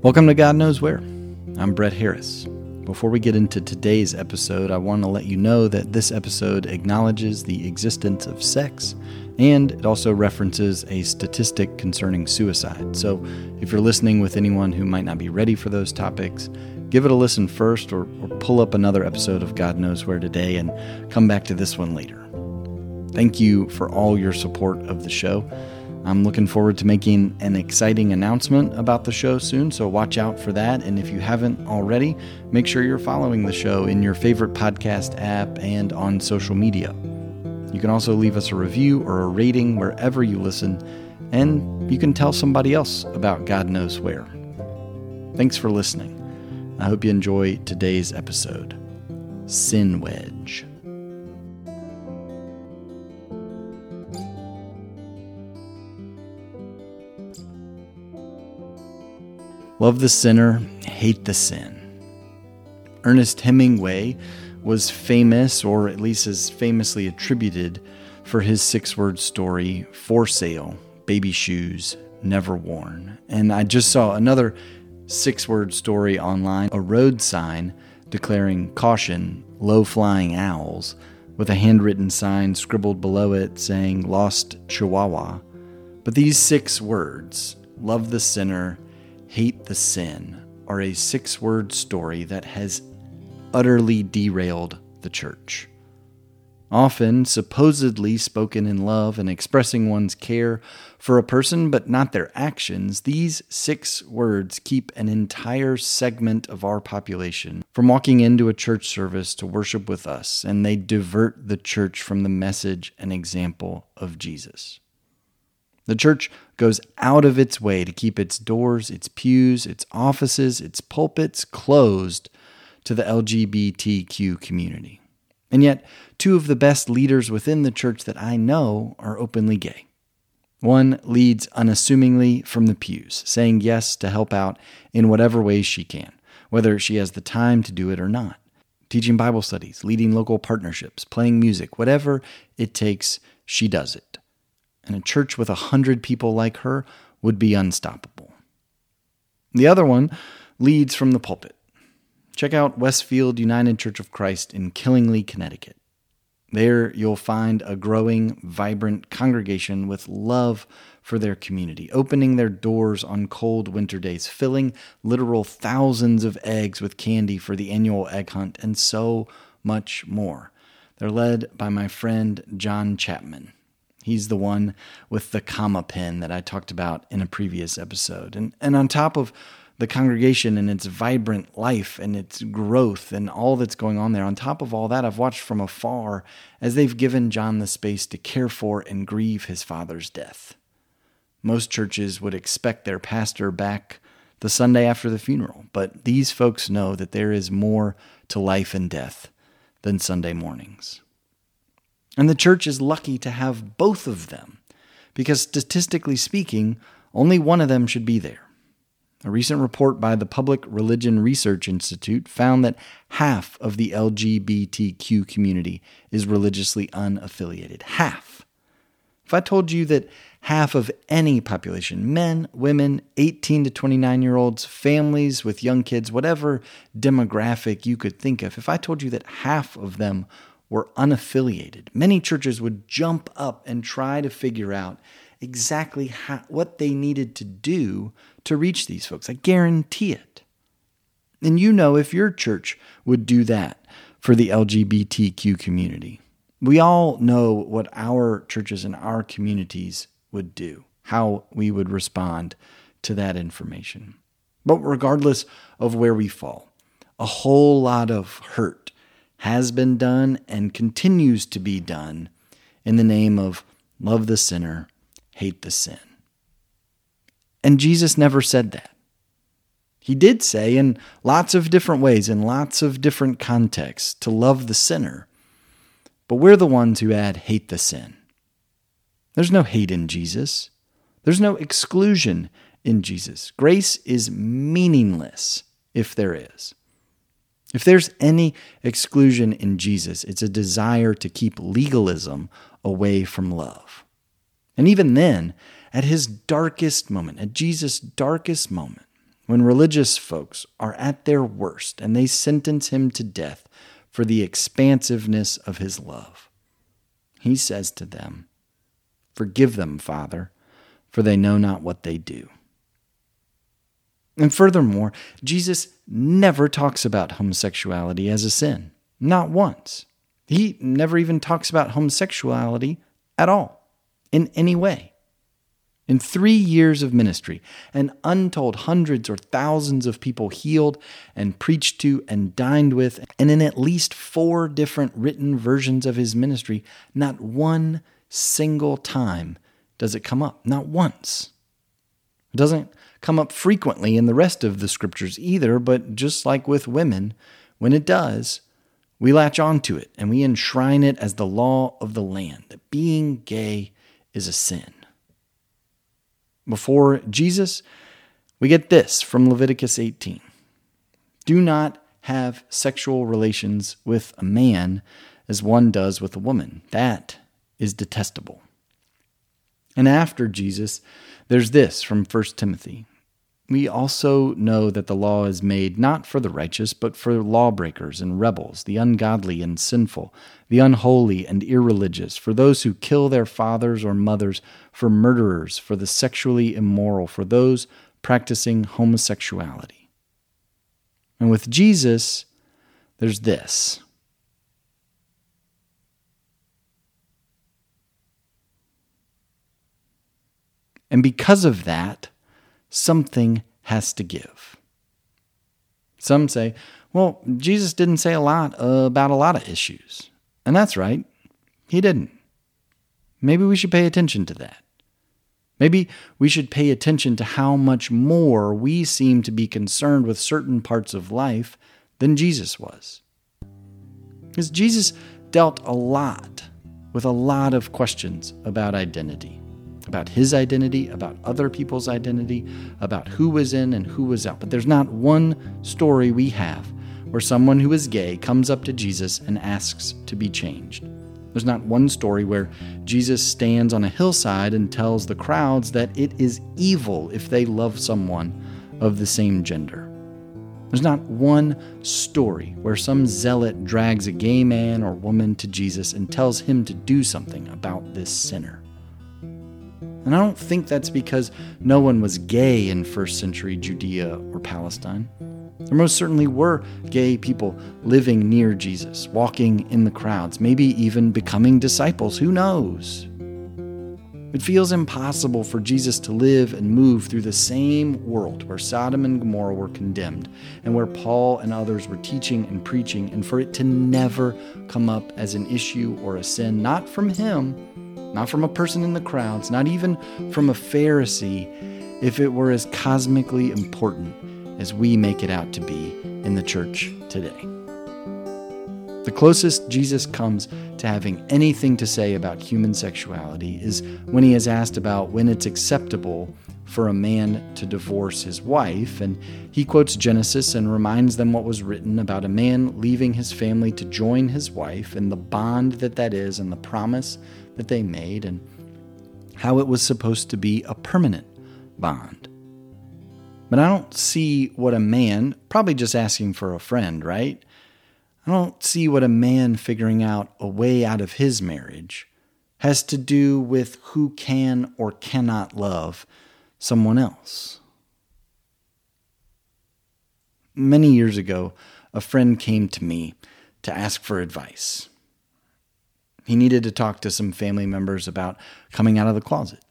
Welcome to God Knows Where. I'm Brett Harris. Before we get into today's episode, I want to let you know that this episode acknowledges the existence of sex and it also references a statistic concerning suicide. So if you're listening with anyone who might not be ready for those topics, give it a listen first or, or pull up another episode of God Knows Where today and come back to this one later. Thank you for all your support of the show. I'm looking forward to making an exciting announcement about the show soon, so watch out for that. And if you haven't already, make sure you're following the show in your favorite podcast app and on social media. You can also leave us a review or a rating wherever you listen, and you can tell somebody else about God Knows Where. Thanks for listening. I hope you enjoy today's episode Sin Wedge. Love the sinner, hate the sin. Ernest Hemingway was famous, or at least is famously attributed, for his six word story, For Sale Baby Shoes Never Worn. And I just saw another six word story online a road sign declaring caution, low flying owls, with a handwritten sign scribbled below it saying Lost Chihuahua. But these six words, love the sinner, hate the sin, are a six word story that has utterly derailed the church. Often supposedly spoken in love and expressing one's care for a person but not their actions, these six words keep an entire segment of our population from walking into a church service to worship with us, and they divert the church from the message and example of Jesus. The church goes out of its way to keep its doors, its pews, its offices, its pulpits closed to the LGBTQ community. And yet, two of the best leaders within the church that I know are openly gay. One leads unassumingly from the pews, saying yes to help out in whatever ways she can, whether she has the time to do it or not. Teaching Bible studies, leading local partnerships, playing music, whatever it takes, she does it. And a church with a hundred people like her would be unstoppable. The other one leads from the pulpit, check out Westfield United Church of Christ in Killingly, Connecticut. There you'll find a growing, vibrant congregation with love for their community, opening their doors on cold winter days, filling literal thousands of eggs with candy for the annual egg hunt, and so much more. They're led by my friend John Chapman. He's the one with the comma pen that I talked about in a previous episode. And, and on top of the congregation and its vibrant life and its growth and all that's going on there. On top of all that, I've watched from afar as they've given John the space to care for and grieve his father's death. Most churches would expect their pastor back the Sunday after the funeral, but these folks know that there is more to life and death than Sunday mornings. And the church is lucky to have both of them, because statistically speaking, only one of them should be there. A recent report by the Public Religion Research Institute found that half of the LGBTQ community is religiously unaffiliated. Half. If I told you that half of any population, men, women, 18 to 29 year olds, families with young kids, whatever demographic you could think of, if I told you that half of them were unaffiliated, many churches would jump up and try to figure out exactly how, what they needed to do to reach these folks. I guarantee it. And you know if your church would do that for the LGBTQ community. We all know what our churches and our communities would do, how we would respond to that information. But regardless of where we fall, a whole lot of hurt has been done and continues to be done in the name of love the sinner hate the sin. And Jesus never said that. He did say in lots of different ways, in lots of different contexts, to love the sinner. But we're the ones who add hate the sin. There's no hate in Jesus, there's no exclusion in Jesus. Grace is meaningless if there is. If there's any exclusion in Jesus, it's a desire to keep legalism away from love. And even then, at his darkest moment, at Jesus' darkest moment, when religious folks are at their worst and they sentence him to death for the expansiveness of his love. He says to them, Forgive them, Father, for they know not what they do. And furthermore, Jesus never talks about homosexuality as a sin, not once. He never even talks about homosexuality at all, in any way. In three years of ministry, and untold hundreds or thousands of people healed and preached to and dined with, and in at least four different written versions of his ministry, not one single time does it come up. Not once. It doesn't come up frequently in the rest of the scriptures either, but just like with women, when it does, we latch onto it and we enshrine it as the law of the land that being gay is a sin before Jesus, we get this from Leviticus 18 Do not have sexual relations with a man as one does with a woman. That is detestable. And after Jesus, there's this from 1 Timothy we also know that the law is made not for the righteous, but for lawbreakers and rebels, the ungodly and sinful, the unholy and irreligious, for those who kill their fathers or mothers, for murderers, for the sexually immoral, for those practicing homosexuality. And with Jesus, there's this. And because of that, something has to give. Some say, well, Jesus didn't say a lot about a lot of issues. And that's right, he didn't. Maybe we should pay attention to that. Maybe we should pay attention to how much more we seem to be concerned with certain parts of life than Jesus was. Because Jesus dealt a lot with a lot of questions about identity about his identity, about other people's identity, about who was in and who was out. But there's not one story we have where someone who is gay comes up to Jesus and asks to be changed. There's not one story where Jesus stands on a hillside and tells the crowds that it is evil if they love someone of the same gender. There's not one story where some zealot drags a gay man or woman to Jesus and tells him to do something about this sinner. And I don't think that's because no one was gay in first century Judea or Palestine. There most certainly were gay people living near Jesus, walking in the crowds, maybe even becoming disciples. Who knows? It feels impossible for Jesus to live and move through the same world where Sodom and Gomorrah were condemned and where Paul and others were teaching and preaching, and for it to never come up as an issue or a sin, not from him, not from a person in the crowds, not even from a Pharisee, if it were as cosmically important as we make it out to be in the church today. The closest Jesus comes to having anything to say about human sexuality is when he is asked about when it's acceptable for a man to divorce his wife, and he quotes Genesis and reminds them what was written about a man leaving his family to join his wife and the bond that that is and the promise that they made and how it was supposed to be a permanent bond. But I don't see what a man, probably just asking for a friend, right? I don't see what a man figuring out a way out of his marriage has to do with who can or cannot love someone else. Many years ago, a friend came to me to ask for advice. He needed to talk to some family members about coming out of the closet.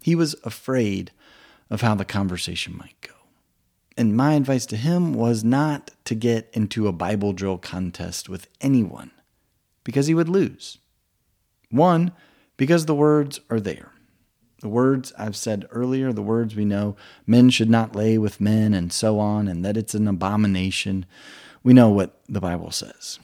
He was afraid of how the conversation might go. And my advice to him was not to get into a Bible drill contest with anyone because he would lose. One, because the words are there. The words I've said earlier, the words we know men should not lay with men and so on, and that it's an abomination. We know what the Bible says.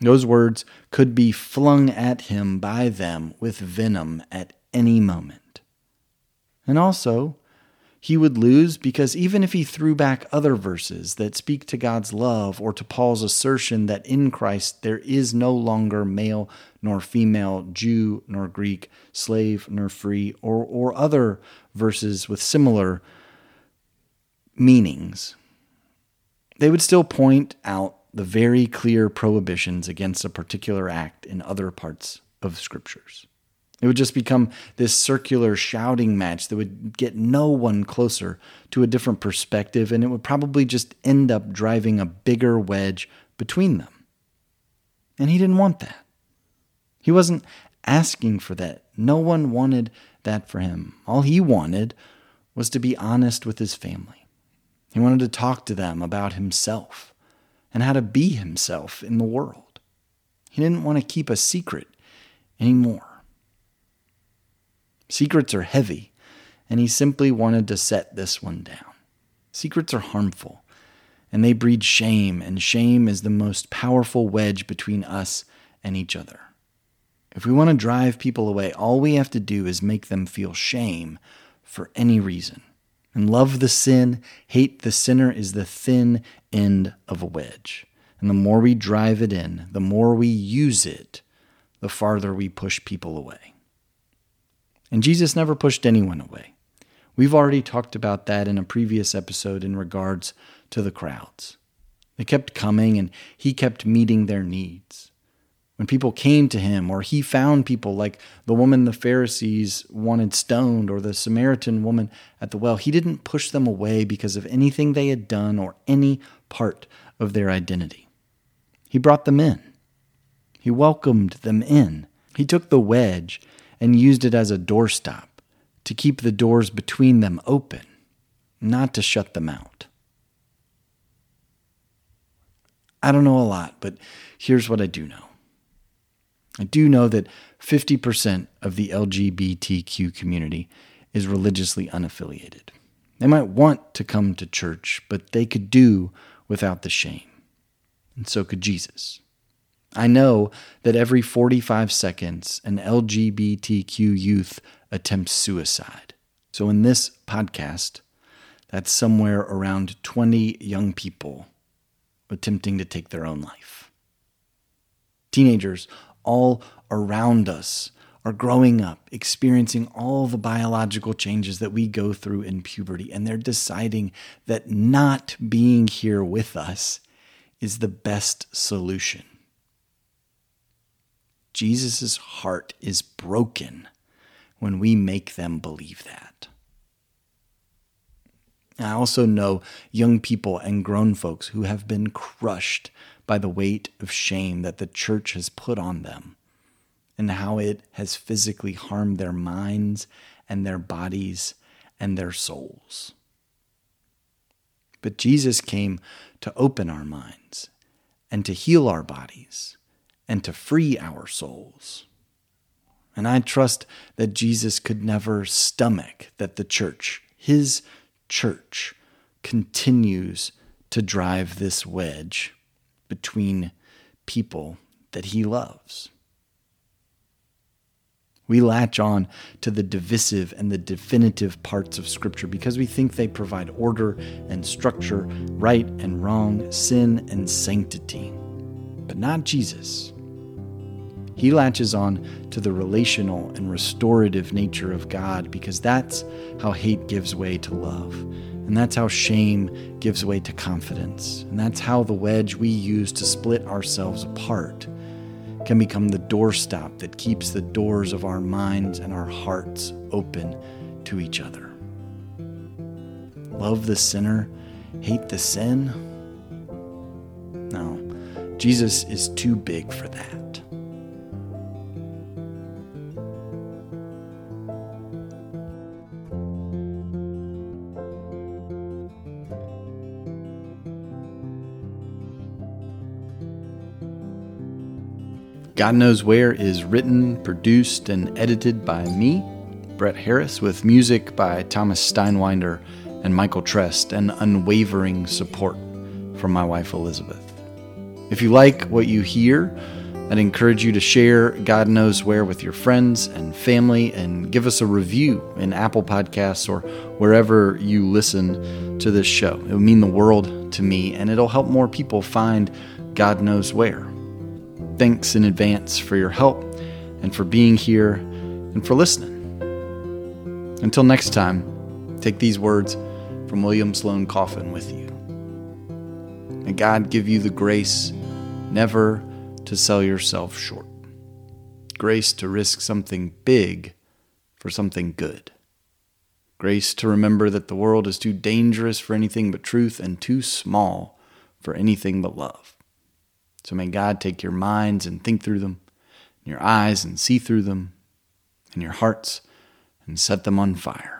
Those words could be flung at him by them with venom at any moment. And also, he would lose because even if he threw back other verses that speak to God's love or to Paul's assertion that in Christ there is no longer male nor female, Jew nor Greek, slave nor free, or, or other verses with similar meanings, they would still point out the very clear prohibitions against a particular act in other parts of scriptures. It would just become this circular shouting match that would get no one closer to a different perspective, and it would probably just end up driving a bigger wedge between them. And he didn't want that. He wasn't asking for that. No one wanted that for him. All he wanted was to be honest with his family. He wanted to talk to them about himself and how to be himself in the world. He didn't want to keep a secret anymore. Secrets are heavy, and he simply wanted to set this one down. Secrets are harmful, and they breed shame, and shame is the most powerful wedge between us and each other. If we want to drive people away, all we have to do is make them feel shame for any reason. And love the sin, hate the sinner is the thin end of a wedge. And the more we drive it in, the more we use it, the farther we push people away. And Jesus never pushed anyone away. We've already talked about that in a previous episode in regards to the crowds. They kept coming and he kept meeting their needs. When people came to him, or he found people like the woman the Pharisees wanted stoned, or the Samaritan woman at the well, he didn't push them away because of anything they had done or any part of their identity. He brought them in, he welcomed them in. He took the wedge and used it as a doorstop to keep the doors between them open, not to shut them out. I don't know a lot, but here's what I do know. I do know that 50% of the LGBTQ community is religiously unaffiliated. They might want to come to church, but they could do without the shame. And so could Jesus. I know that every 45 seconds, an LGBTQ youth attempts suicide. So, in this podcast, that's somewhere around 20 young people attempting to take their own life. Teenagers all around us are growing up, experiencing all the biological changes that we go through in puberty, and they're deciding that not being here with us is the best solution. Jesus' heart is broken when we make them believe that. I also know young people and grown folks who have been crushed by the weight of shame that the church has put on them and how it has physically harmed their minds and their bodies and their souls. But Jesus came to open our minds and to heal our bodies and to free our souls. And I trust that Jesus could never stomach that the church, his church, continues to drive this wedge between people that he loves. We latch on to the divisive and the definitive parts of Scripture because we think they provide order and structure, right and wrong, sin and sanctity. But not Jesus. He latches on to the relational and restorative nature of God because that's how hate gives way to love. And that's how shame gives way to confidence. And that's how the wedge we use to split ourselves apart can become the doorstop that keeps the doors of our minds and our hearts open to each other. Love the sinner, hate the sin? No, Jesus is too big for that. God Knows Where is written, produced, and edited by me, Brett Harris, with music by Thomas Steinwinder and Michael Trest, and unwavering support from my wife Elizabeth. If you like what you hear, I'd encourage you to share God Knows Where with your friends and family and give us a review in Apple Podcasts or wherever you listen to this show. It would mean the world to me and it'll help more people find God Knows Where thanks in advance for your help and for being here and for listening. Until next time, take these words from William Sloane Coffin with you. May God give you the grace never to sell yourself short, grace to risk something big for something good, grace to remember that the world is too dangerous for anything but truth and too small for anything but love. So may God take your minds and think through them, and your eyes and see through them, and your hearts and set them on fire.